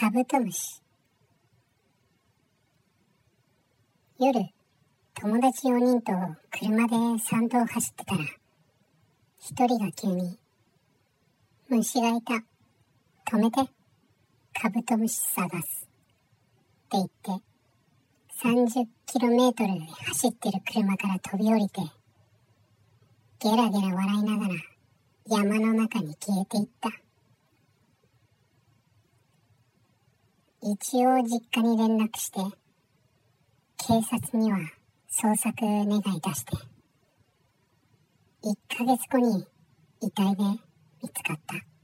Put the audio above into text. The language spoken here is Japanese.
カブトムシ夜友達4人と車で山道を走ってたら一人が急に虫がいた。止めてカブトムシ探す。って言って30キロメートルで走ってる車から飛び降りてゲラゲラ笑いながら山の中に消えていった。一応実家に連絡して警察には捜索願い出して1ヶ月後に遺体で見つかった。